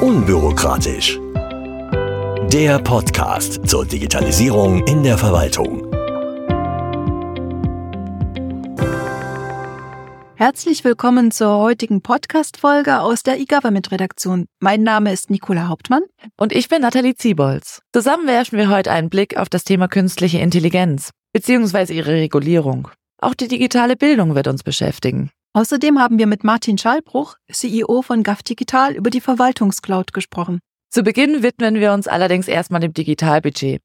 Unbürokratisch. Der Podcast zur Digitalisierung in der Verwaltung. Herzlich willkommen zur heutigen Podcast-Folge aus der eGovernment-Redaktion. Mein Name ist Nicola Hauptmann. Und ich bin Nathalie Ziebolz. Zusammen werfen wir heute einen Blick auf das Thema künstliche Intelligenz bzw. ihre Regulierung. Auch die digitale Bildung wird uns beschäftigen. Außerdem haben wir mit Martin Schallbruch, CEO von GAF Digital, über die Verwaltungscloud gesprochen. Zu Beginn widmen wir uns allerdings erstmal dem Digitalbudget.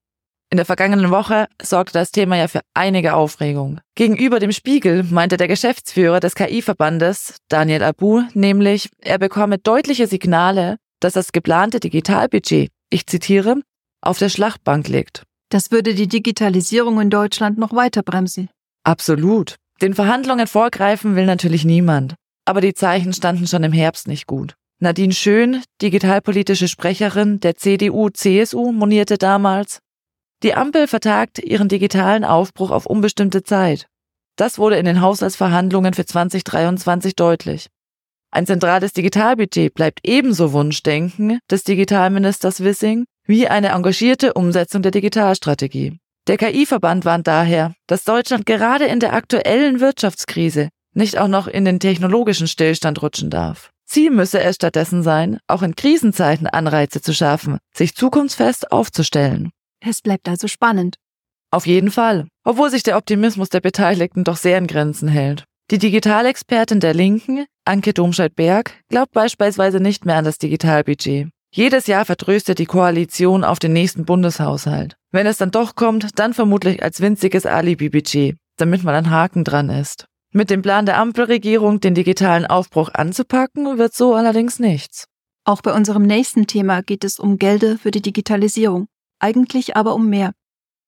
In der vergangenen Woche sorgte das Thema ja für einige Aufregung. Gegenüber dem Spiegel meinte der Geschäftsführer des KI-Verbandes, Daniel Abu, nämlich, er bekomme deutliche Signale, dass das geplante Digitalbudget, ich zitiere, auf der Schlachtbank liegt. Das würde die Digitalisierung in Deutschland noch weiter bremsen. Absolut. Den Verhandlungen vorgreifen will natürlich niemand. Aber die Zeichen standen schon im Herbst nicht gut. Nadine Schön, digitalpolitische Sprecherin der CDU-CSU, monierte damals, die Ampel vertagt ihren digitalen Aufbruch auf unbestimmte Zeit. Das wurde in den Haushaltsverhandlungen für 2023 deutlich. Ein zentrales Digitalbudget bleibt ebenso Wunschdenken des Digitalministers Wissing wie eine engagierte Umsetzung der Digitalstrategie. Der KI-Verband warnt daher, dass Deutschland gerade in der aktuellen Wirtschaftskrise nicht auch noch in den technologischen Stillstand rutschen darf. Ziel müsse es stattdessen sein, auch in Krisenzeiten Anreize zu schaffen, sich zukunftsfest aufzustellen. Es bleibt also spannend. Auf jeden Fall, obwohl sich der Optimismus der Beteiligten doch sehr in Grenzen hält. Die Digitalexpertin der Linken, Anke Domscheit-Berg, glaubt beispielsweise nicht mehr an das Digitalbudget. Jedes Jahr vertröstet die Koalition auf den nächsten Bundeshaushalt. Wenn es dann doch kommt, dann vermutlich als winziges Alibi-Budget, damit mal ein Haken dran ist. Mit dem Plan der Ampelregierung, den digitalen Aufbruch anzupacken, wird so allerdings nichts. Auch bei unserem nächsten Thema geht es um Gelder für die Digitalisierung, eigentlich aber um mehr.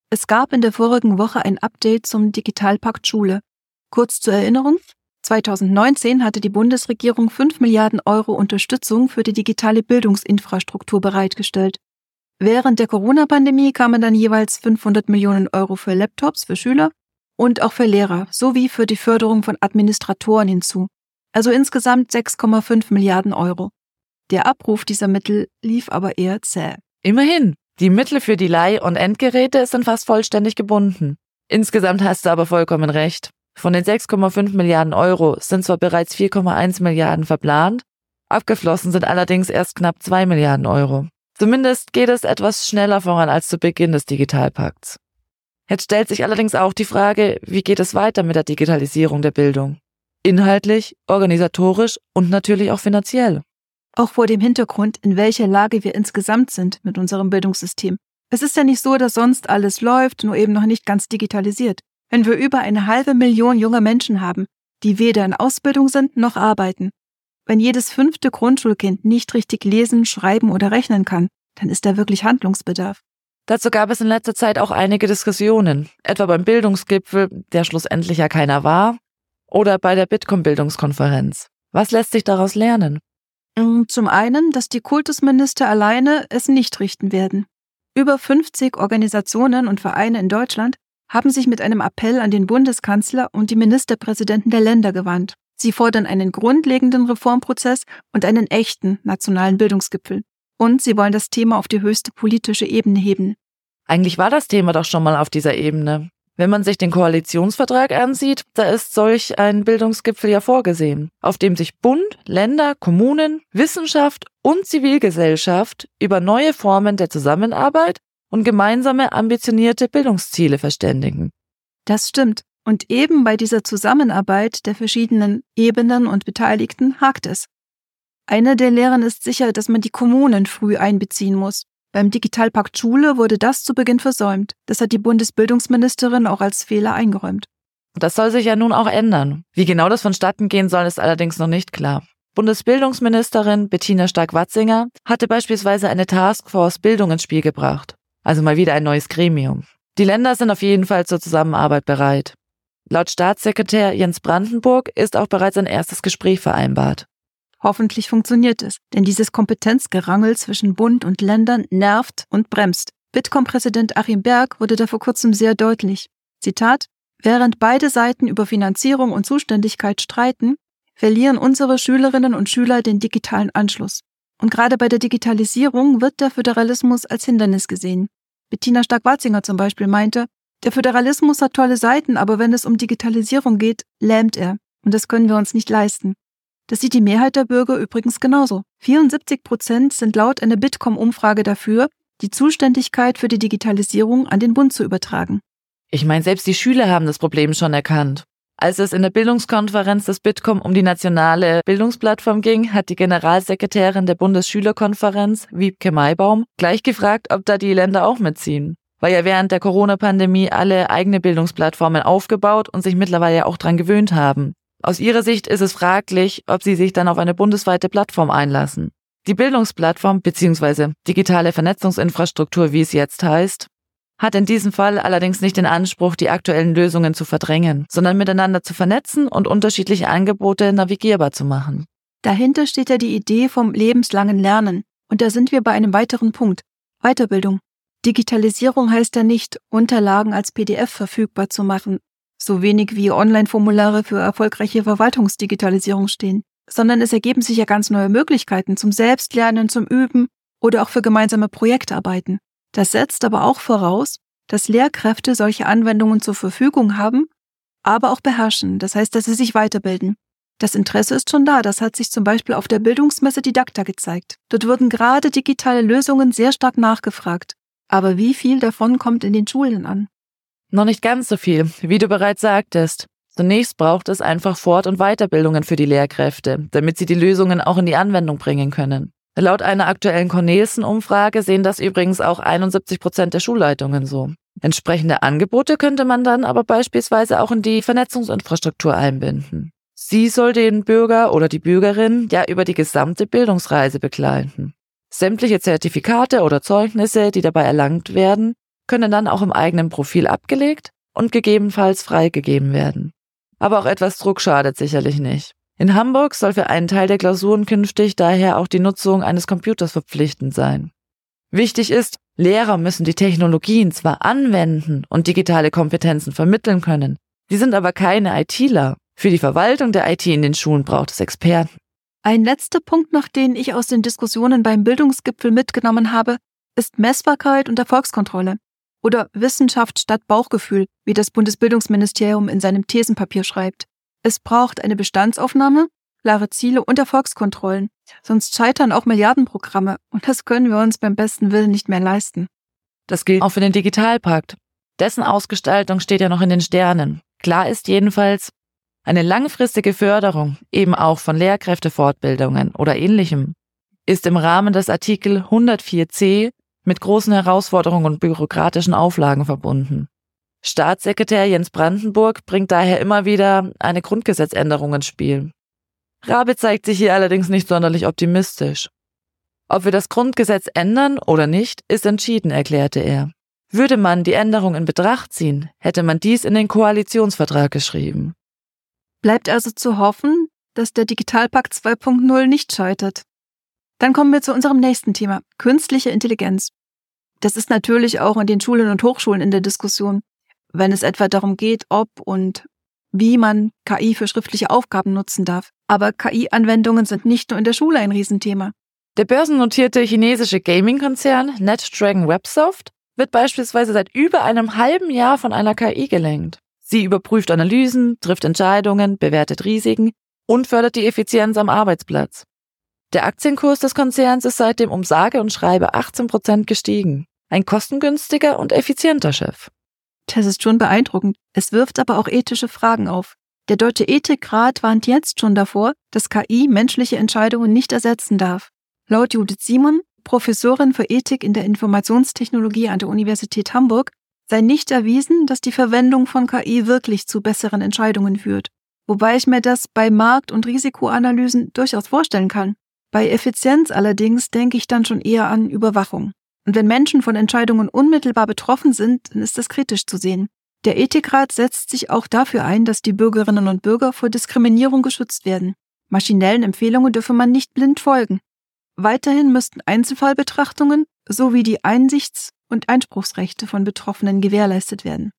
Es gab in der vorigen Woche ein Update zum Digitalpakt Schule. Kurz zur Erinnerung, 2019 hatte die Bundesregierung 5 Milliarden Euro Unterstützung für die digitale Bildungsinfrastruktur bereitgestellt. Während der Corona-Pandemie kamen dann jeweils 500 Millionen Euro für Laptops für Schüler und auch für Lehrer sowie für die Förderung von Administratoren hinzu. Also insgesamt 6,5 Milliarden Euro. Der Abruf dieser Mittel lief aber eher zäh. Immerhin, die Mittel für die Leih- und Endgeräte sind fast vollständig gebunden. Insgesamt hast du aber vollkommen recht. Von den 6,5 Milliarden Euro sind zwar bereits 4,1 Milliarden verplant, abgeflossen sind allerdings erst knapp 2 Milliarden Euro. Zumindest geht es etwas schneller voran als zu Beginn des Digitalpakts. Jetzt stellt sich allerdings auch die Frage, wie geht es weiter mit der Digitalisierung der Bildung? Inhaltlich, organisatorisch und natürlich auch finanziell. Auch vor dem Hintergrund, in welcher Lage wir insgesamt sind mit unserem Bildungssystem. Es ist ja nicht so, dass sonst alles läuft, nur eben noch nicht ganz digitalisiert wenn wir über eine halbe Million junge Menschen haben, die weder in Ausbildung sind noch arbeiten. Wenn jedes fünfte Grundschulkind nicht richtig lesen, schreiben oder rechnen kann, dann ist da wirklich Handlungsbedarf. Dazu gab es in letzter Zeit auch einige Diskussionen, etwa beim Bildungsgipfel, der schlussendlich ja keiner war, oder bei der Bitkom-Bildungskonferenz. Was lässt sich daraus lernen? Mm, zum einen, dass die Kultusminister alleine es nicht richten werden. Über 50 Organisationen und Vereine in Deutschland haben sich mit einem Appell an den Bundeskanzler und die Ministerpräsidenten der Länder gewandt. Sie fordern einen grundlegenden Reformprozess und einen echten nationalen Bildungsgipfel. Und sie wollen das Thema auf die höchste politische Ebene heben. Eigentlich war das Thema doch schon mal auf dieser Ebene. Wenn man sich den Koalitionsvertrag ansieht, da ist solch ein Bildungsgipfel ja vorgesehen, auf dem sich Bund, Länder, Kommunen, Wissenschaft und Zivilgesellschaft über neue Formen der Zusammenarbeit und gemeinsame ambitionierte Bildungsziele verständigen. Das stimmt. Und eben bei dieser Zusammenarbeit der verschiedenen Ebenen und Beteiligten hakt es. Eine der Lehren ist sicher, dass man die Kommunen früh einbeziehen muss. Beim Digitalpakt Schule wurde das zu Beginn versäumt. Das hat die Bundesbildungsministerin auch als Fehler eingeräumt. Das soll sich ja nun auch ändern. Wie genau das vonstatten gehen soll, ist allerdings noch nicht klar. Bundesbildungsministerin Bettina Stark-Watzinger hatte beispielsweise eine Taskforce Bildung ins Spiel gebracht. Also mal wieder ein neues Gremium. Die Länder sind auf jeden Fall zur Zusammenarbeit bereit. Laut Staatssekretär Jens Brandenburg ist auch bereits ein erstes Gespräch vereinbart. Hoffentlich funktioniert es, denn dieses Kompetenzgerangel zwischen Bund und Ländern nervt und bremst. Bitkom-Präsident Achim Berg wurde da vor kurzem sehr deutlich. Zitat Während beide Seiten über Finanzierung und Zuständigkeit streiten, verlieren unsere Schülerinnen und Schüler den digitalen Anschluss. Und gerade bei der Digitalisierung wird der Föderalismus als Hindernis gesehen. Bettina Stark-Watzinger zum Beispiel meinte, der Föderalismus hat tolle Seiten, aber wenn es um Digitalisierung geht, lähmt er. Und das können wir uns nicht leisten. Das sieht die Mehrheit der Bürger übrigens genauso. 74 Prozent sind laut einer Bitkom-Umfrage dafür, die Zuständigkeit für die Digitalisierung an den Bund zu übertragen. Ich meine, selbst die Schüler haben das Problem schon erkannt. Als es in der Bildungskonferenz des Bitkom um die nationale Bildungsplattform ging, hat die Generalsekretärin der Bundesschülerkonferenz, Wiebke Maibaum, gleich gefragt, ob da die Länder auch mitziehen. Weil ja während der Corona-Pandemie alle eigene Bildungsplattformen aufgebaut und sich mittlerweile auch dran gewöhnt haben. Aus ihrer Sicht ist es fraglich, ob sie sich dann auf eine bundesweite Plattform einlassen. Die Bildungsplattform bzw. digitale Vernetzungsinfrastruktur, wie es jetzt heißt, hat in diesem Fall allerdings nicht den Anspruch, die aktuellen Lösungen zu verdrängen, sondern miteinander zu vernetzen und unterschiedliche Angebote navigierbar zu machen. Dahinter steht ja die Idee vom lebenslangen Lernen. Und da sind wir bei einem weiteren Punkt. Weiterbildung. Digitalisierung heißt ja nicht, Unterlagen als PDF verfügbar zu machen, so wenig wie Online-Formulare für erfolgreiche Verwaltungsdigitalisierung stehen, sondern es ergeben sich ja ganz neue Möglichkeiten zum Selbstlernen, zum Üben oder auch für gemeinsame Projektarbeiten. Das setzt aber auch voraus, dass Lehrkräfte solche Anwendungen zur Verfügung haben, aber auch beherrschen, das heißt, dass sie sich weiterbilden. Das Interesse ist schon da, das hat sich zum Beispiel auf der Bildungsmesse Didakta gezeigt. Dort wurden gerade digitale Lösungen sehr stark nachgefragt. Aber wie viel davon kommt in den Schulen an? Noch nicht ganz so viel, wie du bereits sagtest. Zunächst braucht es einfach Fort- und Weiterbildungen für die Lehrkräfte, damit sie die Lösungen auch in die Anwendung bringen können. Laut einer aktuellen Cornelsen-Umfrage sehen das übrigens auch 71 Prozent der Schulleitungen so. Entsprechende Angebote könnte man dann aber beispielsweise auch in die Vernetzungsinfrastruktur einbinden. Sie soll den Bürger oder die Bürgerin ja über die gesamte Bildungsreise begleiten. Sämtliche Zertifikate oder Zeugnisse, die dabei erlangt werden, können dann auch im eigenen Profil abgelegt und gegebenenfalls freigegeben werden. Aber auch etwas Druck schadet sicherlich nicht. In Hamburg soll für einen Teil der Klausuren künftig daher auch die Nutzung eines Computers verpflichtend sein. Wichtig ist, Lehrer müssen die Technologien zwar anwenden und digitale Kompetenzen vermitteln können, sie sind aber keine ITler. Für die Verwaltung der IT in den Schulen braucht es Experten. Ein letzter Punkt, noch den ich aus den Diskussionen beim Bildungsgipfel mitgenommen habe, ist Messbarkeit und Erfolgskontrolle. Oder Wissenschaft statt Bauchgefühl, wie das Bundesbildungsministerium in seinem Thesenpapier schreibt. Es braucht eine Bestandsaufnahme, klare Ziele und Erfolgskontrollen. Sonst scheitern auch Milliardenprogramme und das können wir uns beim besten Willen nicht mehr leisten. Das gilt auch für den Digitalpakt. Dessen Ausgestaltung steht ja noch in den Sternen. Klar ist jedenfalls, eine langfristige Förderung, eben auch von Lehrkräftefortbildungen oder ähnlichem, ist im Rahmen des Artikel 104c mit großen Herausforderungen und bürokratischen Auflagen verbunden. Staatssekretär Jens Brandenburg bringt daher immer wieder eine Grundgesetzänderung ins Spiel. Rabe zeigt sich hier allerdings nicht sonderlich optimistisch. Ob wir das Grundgesetz ändern oder nicht, ist entschieden, erklärte er. Würde man die Änderung in Betracht ziehen, hätte man dies in den Koalitionsvertrag geschrieben. Bleibt also zu hoffen, dass der Digitalpakt 2.0 nicht scheitert. Dann kommen wir zu unserem nächsten Thema, künstliche Intelligenz. Das ist natürlich auch in den Schulen und Hochschulen in der Diskussion, wenn es etwa darum geht, ob und wie man KI für schriftliche Aufgaben nutzen darf. Aber KI-Anwendungen sind nicht nur in der Schule ein Riesenthema. Der börsennotierte chinesische Gaming-Konzern NetDragon Websoft wird beispielsweise seit über einem halben Jahr von einer KI gelenkt. Sie überprüft Analysen, trifft Entscheidungen, bewertet Risiken und fördert die Effizienz am Arbeitsplatz. Der Aktienkurs des Konzerns ist seitdem um sage und schreibe 18 Prozent gestiegen. Ein kostengünstiger und effizienter Chef. Das ist schon beeindruckend. Es wirft aber auch ethische Fragen auf. Der Deutsche Ethikrat warnt jetzt schon davor, dass KI menschliche Entscheidungen nicht ersetzen darf. Laut Judith Simon, Professorin für Ethik in der Informationstechnologie an der Universität Hamburg, sei nicht erwiesen, dass die Verwendung von KI wirklich zu besseren Entscheidungen führt. Wobei ich mir das bei Markt- und Risikoanalysen durchaus vorstellen kann. Bei Effizienz allerdings denke ich dann schon eher an Überwachung. Und wenn Menschen von Entscheidungen unmittelbar betroffen sind, dann ist das kritisch zu sehen. Der Ethikrat setzt sich auch dafür ein, dass die Bürgerinnen und Bürger vor Diskriminierung geschützt werden. Maschinellen Empfehlungen dürfe man nicht blind folgen. Weiterhin müssten Einzelfallbetrachtungen sowie die Einsichts- und Einspruchsrechte von Betroffenen gewährleistet werden.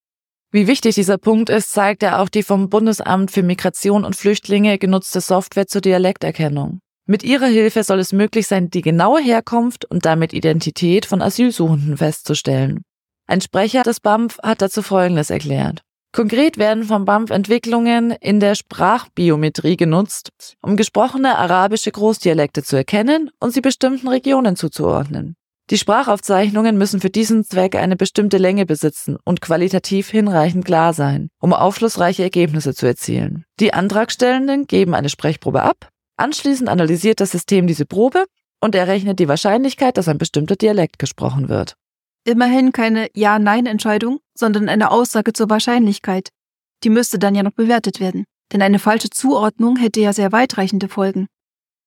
Wie wichtig dieser Punkt ist, zeigt ja auch die vom Bundesamt für Migration und Flüchtlinge genutzte Software zur Dialekterkennung. Mit ihrer Hilfe soll es möglich sein, die genaue Herkunft und damit Identität von Asylsuchenden festzustellen. Ein Sprecher des BAMF hat dazu Folgendes erklärt. Konkret werden vom BAMF Entwicklungen in der Sprachbiometrie genutzt, um gesprochene arabische Großdialekte zu erkennen und sie bestimmten Regionen zuzuordnen. Die Sprachaufzeichnungen müssen für diesen Zweck eine bestimmte Länge besitzen und qualitativ hinreichend klar sein, um aufschlussreiche Ergebnisse zu erzielen. Die Antragstellenden geben eine Sprechprobe ab, anschließend analysiert das System diese Probe und errechnet die Wahrscheinlichkeit, dass ein bestimmter Dialekt gesprochen wird. Immerhin keine Ja-Nein-Entscheidung, sondern eine Aussage zur Wahrscheinlichkeit. Die müsste dann ja noch bewertet werden, denn eine falsche Zuordnung hätte ja sehr weitreichende Folgen.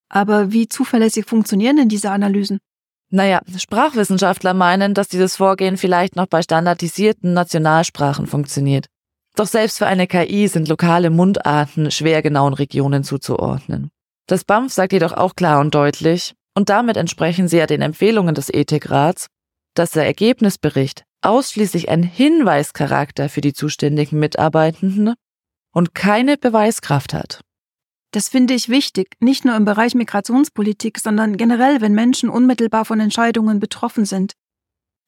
Aber wie zuverlässig funktionieren denn diese Analysen? Naja, Sprachwissenschaftler meinen, dass dieses Vorgehen vielleicht noch bei standardisierten Nationalsprachen funktioniert. Doch selbst für eine KI sind lokale Mundarten schwer genauen Regionen zuzuordnen. Das BAMF sagt jedoch auch klar und deutlich, und damit entsprechen sie ja den Empfehlungen des Ethikrats, dass der Ergebnisbericht ausschließlich ein Hinweischarakter für die zuständigen Mitarbeitenden und keine Beweiskraft hat. Das finde ich wichtig, nicht nur im Bereich Migrationspolitik, sondern generell, wenn Menschen unmittelbar von Entscheidungen betroffen sind.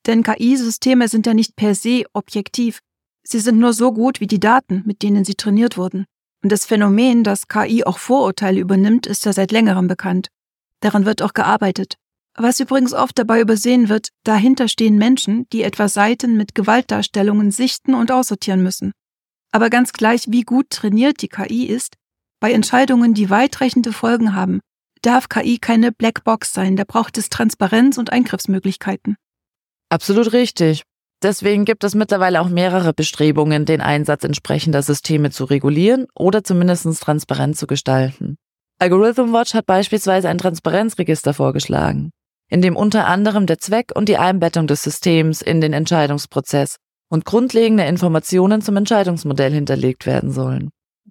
Denn KI-Systeme sind ja nicht per se objektiv. Sie sind nur so gut wie die Daten, mit denen sie trainiert wurden. Und das Phänomen, dass KI auch Vorurteile übernimmt, ist ja seit längerem bekannt. Daran wird auch gearbeitet. Was übrigens oft dabei übersehen wird, dahinter stehen Menschen, die etwa Seiten mit Gewaltdarstellungen sichten und aussortieren müssen. Aber ganz gleich, wie gut trainiert die KI ist, bei Entscheidungen, die weitreichende Folgen haben, darf KI keine Blackbox sein, da braucht es Transparenz und Eingriffsmöglichkeiten. Absolut richtig. Deswegen gibt es mittlerweile auch mehrere Bestrebungen, den Einsatz entsprechender Systeme zu regulieren oder zumindest transparent zu gestalten. Algorithm Watch hat beispielsweise ein Transparenzregister vorgeschlagen, in dem unter anderem der Zweck und die Einbettung des Systems in den Entscheidungsprozess und grundlegende Informationen zum Entscheidungsmodell hinterlegt werden sollen.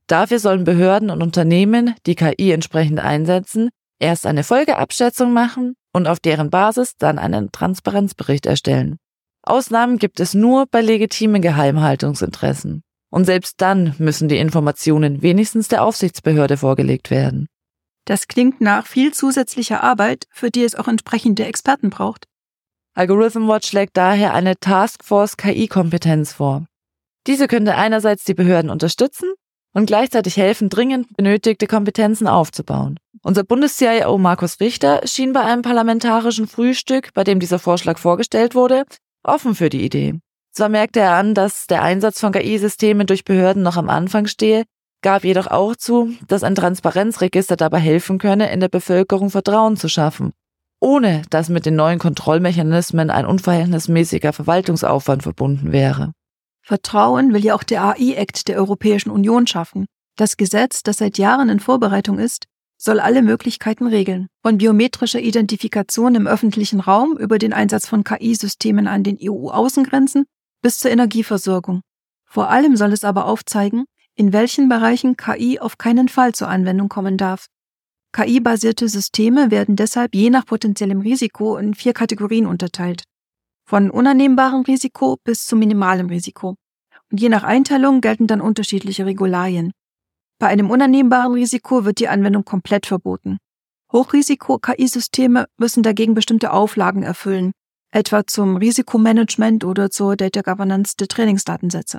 Dafür sollen Behörden und Unternehmen, die KI entsprechend einsetzen, erst eine Folgeabschätzung machen und auf deren Basis dann einen Transparenzbericht erstellen. Ausnahmen gibt es nur bei legitimen Geheimhaltungsinteressen. Und selbst dann müssen die Informationen wenigstens der Aufsichtsbehörde vorgelegt werden. Das klingt nach viel zusätzlicher Arbeit, für die es auch entsprechende Experten braucht. Algorithm Watch schlägt daher eine Taskforce KI-Kompetenz vor. Diese könnte einerseits die Behörden unterstützen und gleichzeitig helfen, dringend benötigte Kompetenzen aufzubauen. Unser Bundes-CIO Markus Richter schien bei einem parlamentarischen Frühstück, bei dem dieser Vorschlag vorgestellt wurde, offen für die Idee. Zwar merkte er an, dass der Einsatz von KI-Systemen durch Behörden noch am Anfang stehe, gab jedoch auch zu, dass ein Transparenzregister dabei helfen könne, in der Bevölkerung Vertrauen zu schaffen, ohne dass mit den neuen Kontrollmechanismen ein unverhältnismäßiger Verwaltungsaufwand verbunden wäre. Vertrauen will ja auch der AI-Act der Europäischen Union schaffen. Das Gesetz, das seit Jahren in Vorbereitung ist, soll alle Möglichkeiten regeln. Von biometrischer Identifikation im öffentlichen Raum über den Einsatz von KI-Systemen an den EU-Außengrenzen bis zur Energieversorgung. Vor allem soll es aber aufzeigen, in welchen Bereichen KI auf keinen Fall zur Anwendung kommen darf. KI-basierte Systeme werden deshalb je nach potenziellem Risiko in vier Kategorien unterteilt von unannehmbarem Risiko bis zu minimalem Risiko. Und je nach Einteilung gelten dann unterschiedliche Regularien. Bei einem unannehmbaren Risiko wird die Anwendung komplett verboten. Hochrisiko-KI-Systeme müssen dagegen bestimmte Auflagen erfüllen, etwa zum Risikomanagement oder zur Data Governance der Trainingsdatensätze.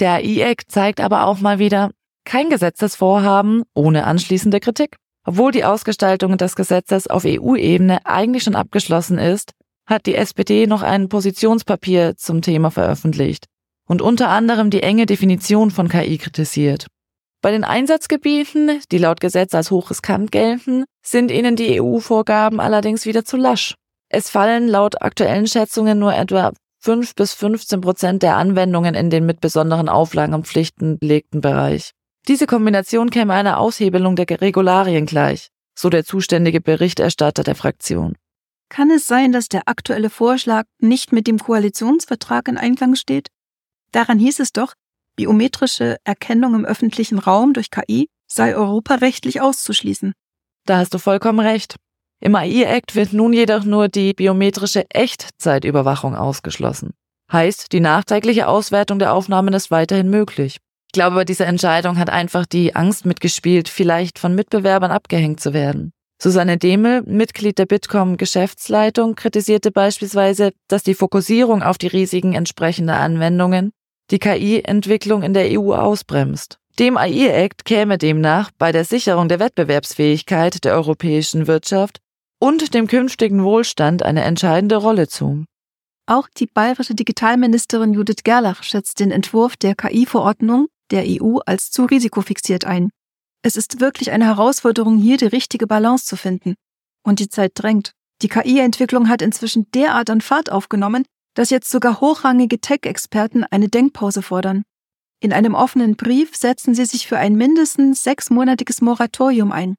Der AI-Act zeigt aber auch mal wieder kein Gesetzesvorhaben ohne anschließende Kritik. Obwohl die Ausgestaltung des Gesetzes auf EU-Ebene eigentlich schon abgeschlossen ist, hat die SPD noch ein Positionspapier zum Thema veröffentlicht und unter anderem die enge Definition von KI kritisiert. Bei den Einsatzgebieten, die laut Gesetz als hochriskant gelten, sind ihnen die EU-Vorgaben allerdings wieder zu lasch. Es fallen laut aktuellen Schätzungen nur etwa 5 bis 15 Prozent der Anwendungen in den mit besonderen Auflagen und Pflichten belegten Bereich. Diese Kombination käme einer Aushebelung der Regularien gleich, so der zuständige Berichterstatter der Fraktion. Kann es sein, dass der aktuelle Vorschlag nicht mit dem Koalitionsvertrag in Einklang steht? Daran hieß es doch, biometrische Erkennung im öffentlichen Raum durch KI sei europarechtlich auszuschließen. Da hast du vollkommen recht. Im AI-Act wird nun jedoch nur die biometrische Echtzeitüberwachung ausgeschlossen. Heißt, die nachträgliche Auswertung der Aufnahmen ist weiterhin möglich. Ich glaube, bei dieser Entscheidung hat einfach die Angst mitgespielt, vielleicht von Mitbewerbern abgehängt zu werden. Susanne Demel, Mitglied der Bitkom Geschäftsleitung, kritisierte beispielsweise, dass die Fokussierung auf die Risiken entsprechender Anwendungen die KI-Entwicklung in der EU ausbremst. Dem AI-Act käme demnach bei der Sicherung der Wettbewerbsfähigkeit der europäischen Wirtschaft und dem künftigen Wohlstand eine entscheidende Rolle zu. Auch die bayerische Digitalministerin Judith Gerlach schätzt den Entwurf der KI-Verordnung der EU als zu risikofixiert ein. Es ist wirklich eine Herausforderung, hier die richtige Balance zu finden. Und die Zeit drängt. Die KI-Entwicklung hat inzwischen derart an Fahrt aufgenommen, dass jetzt sogar hochrangige Tech-Experten eine Denkpause fordern. In einem offenen Brief setzen sie sich für ein mindestens sechsmonatiges Moratorium ein,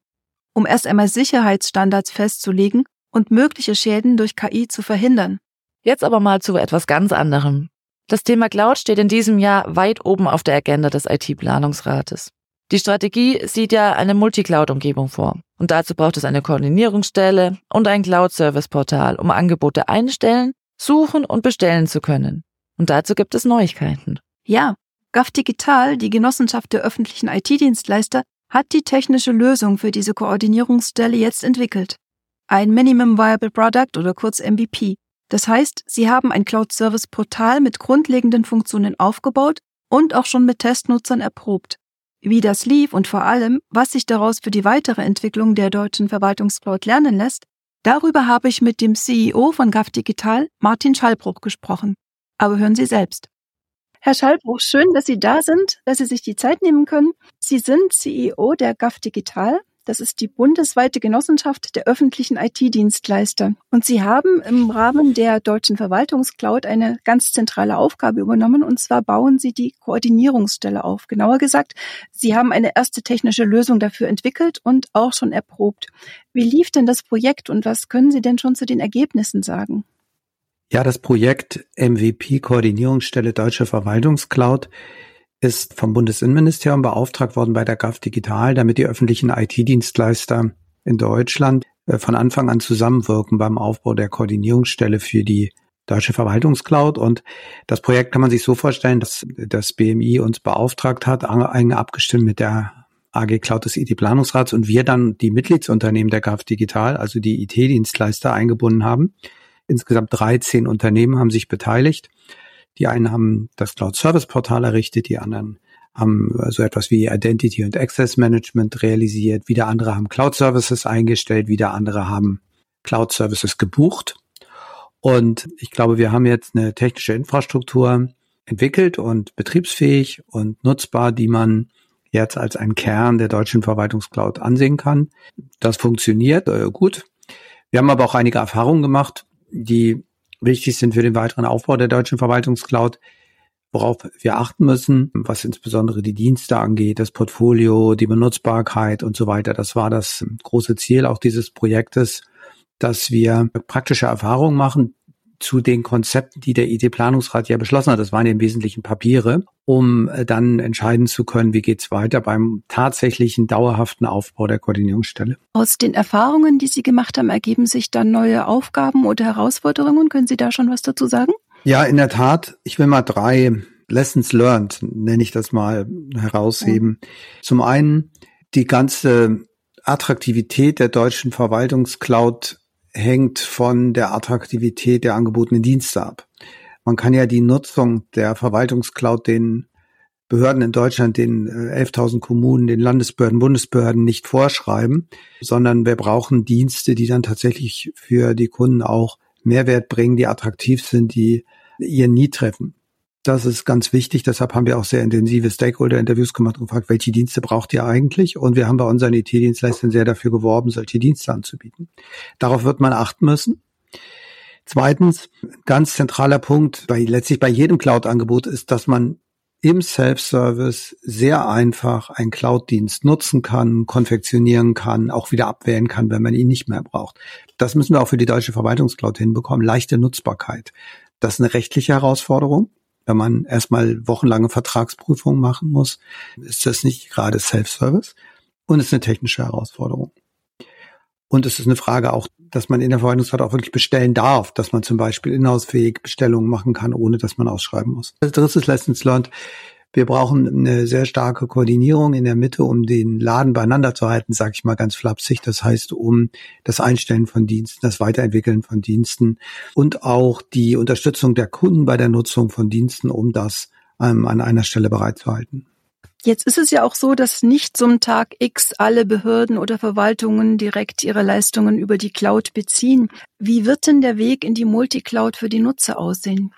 um erst einmal Sicherheitsstandards festzulegen und mögliche Schäden durch KI zu verhindern. Jetzt aber mal zu etwas ganz anderem. Das Thema Cloud steht in diesem Jahr weit oben auf der Agenda des IT-Planungsrates. Die Strategie sieht ja eine Multicloud-Umgebung vor. Und dazu braucht es eine Koordinierungsstelle und ein Cloud-Service-Portal, um Angebote einstellen, suchen und bestellen zu können. Und dazu gibt es Neuigkeiten. Ja, GAF Digital, die Genossenschaft der öffentlichen IT-Dienstleister, hat die technische Lösung für diese Koordinierungsstelle jetzt entwickelt. Ein Minimum Viable Product oder kurz MVP. Das heißt, sie haben ein Cloud-Service-Portal mit grundlegenden Funktionen aufgebaut und auch schon mit Testnutzern erprobt. Wie das lief und vor allem, was sich daraus für die weitere Entwicklung der deutschen Verwaltungscloud lernen lässt, darüber habe ich mit dem CEO von GAF Digital, Martin Schallbruch, gesprochen. Aber hören Sie selbst. Herr Schallbruch, schön, dass Sie da sind, dass Sie sich die Zeit nehmen können. Sie sind CEO der GAF Digital. Das ist die bundesweite Genossenschaft der öffentlichen IT-Dienstleister. Und Sie haben im Rahmen der deutschen Verwaltungscloud eine ganz zentrale Aufgabe übernommen, und zwar bauen Sie die Koordinierungsstelle auf. Genauer gesagt, Sie haben eine erste technische Lösung dafür entwickelt und auch schon erprobt. Wie lief denn das Projekt und was können Sie denn schon zu den Ergebnissen sagen? Ja, das Projekt MVP Koordinierungsstelle Deutsche Verwaltungscloud ist vom Bundesinnenministerium beauftragt worden bei der GAF Digital, damit die öffentlichen IT-Dienstleister in Deutschland äh, von Anfang an zusammenwirken beim Aufbau der Koordinierungsstelle für die Deutsche Verwaltungscloud. Und das Projekt kann man sich so vorstellen, dass das BMI uns beauftragt hat, eng abgestimmt mit der AG Cloud des IT-Planungsrats und wir dann die Mitgliedsunternehmen der GAF Digital, also die IT-Dienstleister eingebunden haben. Insgesamt 13 Unternehmen haben sich beteiligt die einen haben das Cloud Service Portal errichtet, die anderen haben so etwas wie Identity und Access Management realisiert, wieder andere haben Cloud Services eingestellt, wieder andere haben Cloud Services gebucht. Und ich glaube, wir haben jetzt eine technische Infrastruktur entwickelt und betriebsfähig und nutzbar, die man jetzt als einen Kern der deutschen Verwaltungscloud ansehen kann. Das funktioniert äh, gut. Wir haben aber auch einige Erfahrungen gemacht, die wichtig sind für den weiteren Aufbau der deutschen Verwaltungscloud, worauf wir achten müssen, was insbesondere die Dienste angeht, das Portfolio, die Benutzbarkeit und so weiter. Das war das große Ziel auch dieses Projektes, dass wir praktische Erfahrungen machen, zu den Konzepten, die der IT-Planungsrat ja beschlossen hat. Das waren ja im Wesentlichen Papiere, um äh, dann entscheiden zu können, wie geht's weiter beim tatsächlichen dauerhaften Aufbau der Koordinierungsstelle. Aus den Erfahrungen, die Sie gemacht haben, ergeben sich dann neue Aufgaben oder Herausforderungen. Können Sie da schon was dazu sagen? Ja, in der Tat. Ich will mal drei Lessons learned, nenne ich das mal, herausheben. Ja. Zum einen die ganze Attraktivität der deutschen Verwaltungscloud hängt von der Attraktivität der angebotenen Dienste ab. Man kann ja die Nutzung der Verwaltungscloud den Behörden in Deutschland, den 11.000 äh, Kommunen, den Landesbehörden, Bundesbehörden nicht vorschreiben, sondern wir brauchen Dienste, die dann tatsächlich für die Kunden auch Mehrwert bringen, die attraktiv sind, die ihr nie treffen. Das ist ganz wichtig. Deshalb haben wir auch sehr intensive Stakeholder-Interviews gemacht und gefragt, welche Dienste braucht ihr eigentlich? Und wir haben bei unseren IT-Dienstleistern sehr dafür geworben, solche Dienste anzubieten. Darauf wird man achten müssen. Zweitens, ganz zentraler Punkt bei, letztlich bei jedem Cloud-Angebot ist, dass man im Self-Service sehr einfach einen Cloud-Dienst nutzen kann, konfektionieren kann, auch wieder abwählen kann, wenn man ihn nicht mehr braucht. Das müssen wir auch für die deutsche Verwaltungscloud hinbekommen. Leichte Nutzbarkeit. Das ist eine rechtliche Herausforderung wenn man erstmal wochenlange Vertragsprüfungen machen muss, ist das nicht gerade Self-Service und ist eine technische Herausforderung. Und es ist eine Frage auch, dass man in der Verwaltungsrat auch wirklich bestellen darf, dass man zum Beispiel inhausfähig Bestellungen machen kann, ohne dass man ausschreiben muss. Das dritte Lessons learned. Wir brauchen eine sehr starke Koordinierung in der Mitte, um den Laden beieinander zu halten, sage ich mal ganz flapsig. Das heißt, um das Einstellen von Diensten, das Weiterentwickeln von Diensten und auch die Unterstützung der Kunden bei der Nutzung von Diensten, um das ähm, an einer Stelle bereitzuhalten. Jetzt ist es ja auch so, dass nicht zum Tag X alle Behörden oder Verwaltungen direkt ihre Leistungen über die Cloud beziehen. Wie wird denn der Weg in die Multicloud für die Nutzer aussehen?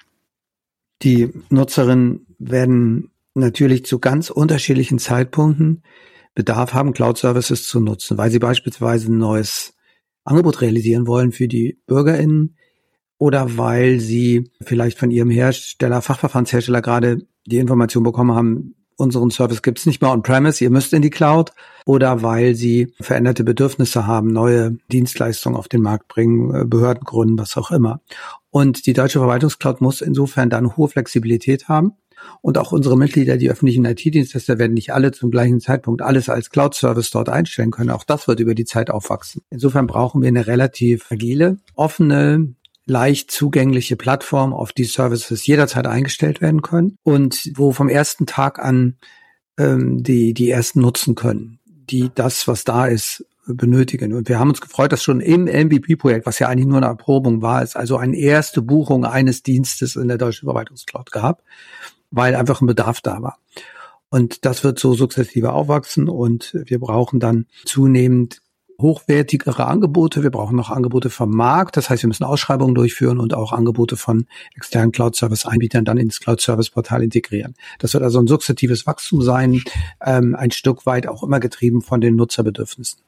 Die Nutzerinnen werden natürlich zu ganz unterschiedlichen Zeitpunkten Bedarf haben, Cloud-Services zu nutzen, weil sie beispielsweise ein neues Angebot realisieren wollen für die BürgerInnen oder weil sie vielleicht von ihrem Hersteller, Fachverfahrenshersteller gerade die Information bekommen haben, unseren Service gibt es nicht mehr on-premise, ihr müsst in die Cloud oder weil sie veränderte Bedürfnisse haben, neue Dienstleistungen auf den Markt bringen, äh, Behörden gründen, was auch immer. Und die deutsche Verwaltungscloud muss insofern dann hohe Flexibilität haben. Und auch unsere Mitglieder, die öffentlichen IT-Dienstleister, werden nicht alle zum gleichen Zeitpunkt alles als Cloud-Service dort einstellen können. Auch das wird über die Zeit aufwachsen. Insofern brauchen wir eine relativ agile, offene, leicht zugängliche Plattform, auf die Services jederzeit eingestellt werden können und wo vom ersten Tag an ähm, die, die ersten nutzen können, die das, was da ist, benötigen. Und wir haben uns gefreut, dass schon im MVP-Projekt, was ja eigentlich nur eine Erprobung war, es also eine erste Buchung eines Dienstes in der deutschen Verwaltungscloud gab, weil einfach ein Bedarf da war. Und das wird so sukzessive aufwachsen und wir brauchen dann zunehmend hochwertigere Angebote. Wir brauchen noch Angebote vom Markt. Das heißt, wir müssen Ausschreibungen durchführen und auch Angebote von externen Cloud-Service-Anbietern dann ins Cloud-Service-Portal integrieren. Das wird also ein sukzessives Wachstum sein, ähm, ein Stück weit auch immer getrieben von den Nutzerbedürfnissen.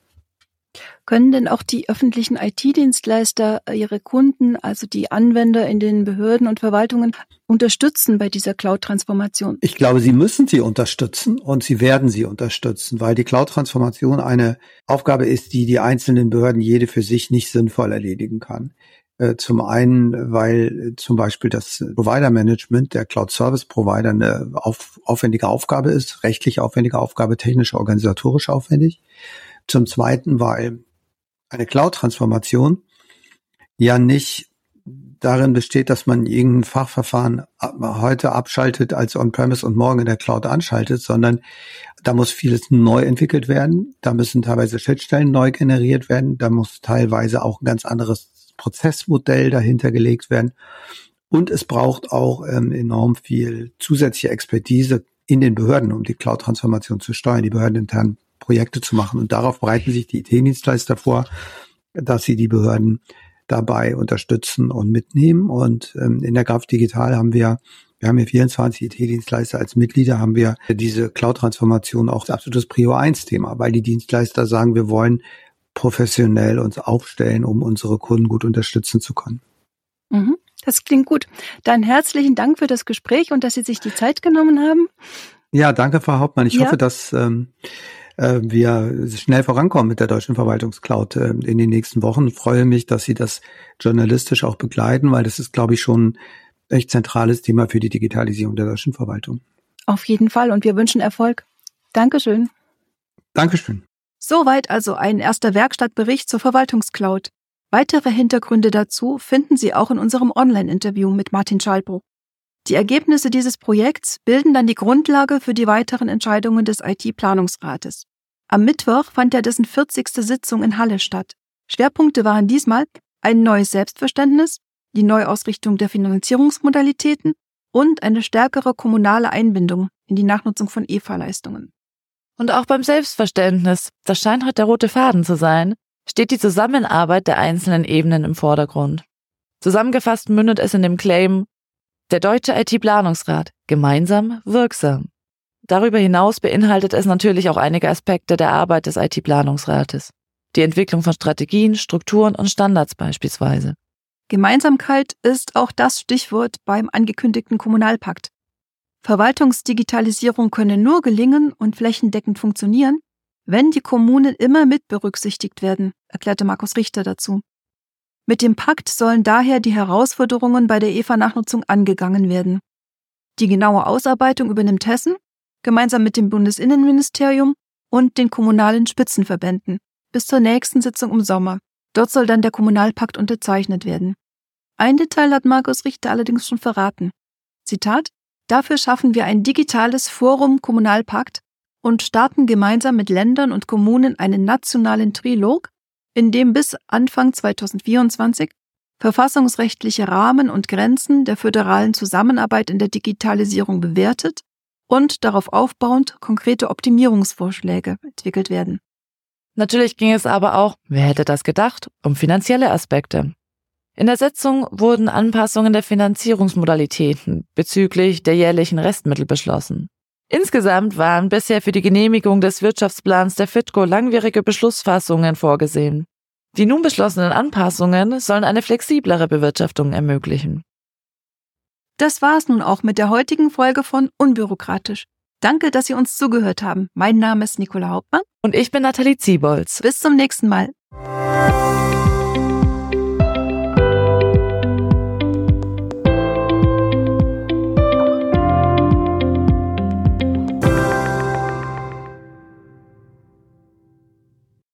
Können denn auch die öffentlichen IT-Dienstleister ihre Kunden, also die Anwender in den Behörden und Verwaltungen, unterstützen bei dieser Cloud-Transformation? Ich glaube, sie müssen sie unterstützen und sie werden sie unterstützen, weil die Cloud-Transformation eine Aufgabe ist, die die einzelnen Behörden jede für sich nicht sinnvoll erledigen kann. Äh, zum einen, weil zum Beispiel das Provider-Management der Cloud-Service-Provider eine auf, aufwendige Aufgabe ist, rechtlich aufwendige Aufgabe, technisch, organisatorisch aufwendig. Zum Zweiten, weil eine Cloud-Transformation ja nicht darin besteht, dass man irgendein Fachverfahren heute abschaltet als On-Premise und morgen in der Cloud anschaltet, sondern da muss vieles neu entwickelt werden. Da müssen teilweise Schnittstellen neu generiert werden. Da muss teilweise auch ein ganz anderes Prozessmodell dahinter gelegt werden. Und es braucht auch ähm, enorm viel zusätzliche Expertise in den Behörden, um die Cloud-Transformation zu steuern, die behördeninternen Projekte zu machen. Und darauf bereiten sich die IT-Dienstleister vor, dass sie die Behörden dabei unterstützen und mitnehmen. Und ähm, in der Graf Digital haben wir wir haben hier 24 IT-Dienstleister als Mitglieder, haben wir diese Cloud-Transformation auch absolutes Prio 1-Thema, weil die Dienstleister sagen, wir wollen professionell uns aufstellen, um unsere Kunden gut unterstützen zu können. Mhm, das klingt gut. Dann herzlichen Dank für das Gespräch und dass Sie sich die Zeit genommen haben. Ja, danke, Frau Hauptmann. Ich ja. hoffe, dass ähm, äh, wir schnell vorankommen mit der deutschen Verwaltungscloud äh, in den nächsten Wochen. Ich freue mich, dass Sie das journalistisch auch begleiten, weil das ist, glaube ich, schon ein echt zentrales Thema für die Digitalisierung der deutschen Verwaltung. Auf jeden Fall und wir wünschen Erfolg. Dankeschön. Dankeschön. Soweit also ein erster Werkstattbericht zur Verwaltungscloud. Weitere Hintergründe dazu finden Sie auch in unserem Online-Interview mit Martin Schalbro. Die Ergebnisse dieses Projekts bilden dann die Grundlage für die weiteren Entscheidungen des IT-Planungsrates. Am Mittwoch fand ja dessen 40. Sitzung in Halle statt. Schwerpunkte waren diesmal ein neues Selbstverständnis, die Neuausrichtung der Finanzierungsmodalitäten und eine stärkere kommunale Einbindung in die Nachnutzung von EFA-Leistungen. Und auch beim Selbstverständnis, das scheint heute der rote Faden zu sein, steht die Zusammenarbeit der einzelnen Ebenen im Vordergrund. Zusammengefasst mündet es in dem Claim der Deutsche IT-Planungsrat. Gemeinsam wirksam. Darüber hinaus beinhaltet es natürlich auch einige Aspekte der Arbeit des IT-Planungsrates. Die Entwicklung von Strategien, Strukturen und Standards beispielsweise. Gemeinsamkeit ist auch das Stichwort beim angekündigten Kommunalpakt. Verwaltungsdigitalisierung könne nur gelingen und flächendeckend funktionieren, wenn die Kommunen immer mit berücksichtigt werden, erklärte Markus Richter dazu. Mit dem Pakt sollen daher die Herausforderungen bei der EFA-Nachnutzung angegangen werden. Die genaue Ausarbeitung übernimmt Hessen, gemeinsam mit dem Bundesinnenministerium und den kommunalen Spitzenverbänden, bis zur nächsten Sitzung im Sommer. Dort soll dann der Kommunalpakt unterzeichnet werden. Ein Detail hat Markus Richter allerdings schon verraten. Zitat Dafür schaffen wir ein digitales Forum Kommunalpakt und starten gemeinsam mit Ländern und Kommunen einen nationalen Trilog, in dem bis Anfang 2024 verfassungsrechtliche Rahmen und Grenzen der föderalen Zusammenarbeit in der Digitalisierung bewertet und darauf aufbauend konkrete Optimierungsvorschläge entwickelt werden. Natürlich ging es aber auch, wer hätte das gedacht, um finanzielle Aspekte. In der Sitzung wurden Anpassungen der Finanzierungsmodalitäten bezüglich der jährlichen Restmittel beschlossen. Insgesamt waren bisher für die Genehmigung des Wirtschaftsplans der FITCO langwierige Beschlussfassungen vorgesehen. Die nun beschlossenen Anpassungen sollen eine flexiblere Bewirtschaftung ermöglichen. Das war es nun auch mit der heutigen Folge von Unbürokratisch. Danke, dass Sie uns zugehört haben. Mein Name ist Nicola Hauptmann. Und ich bin Nathalie Ziebols. Bis zum nächsten Mal.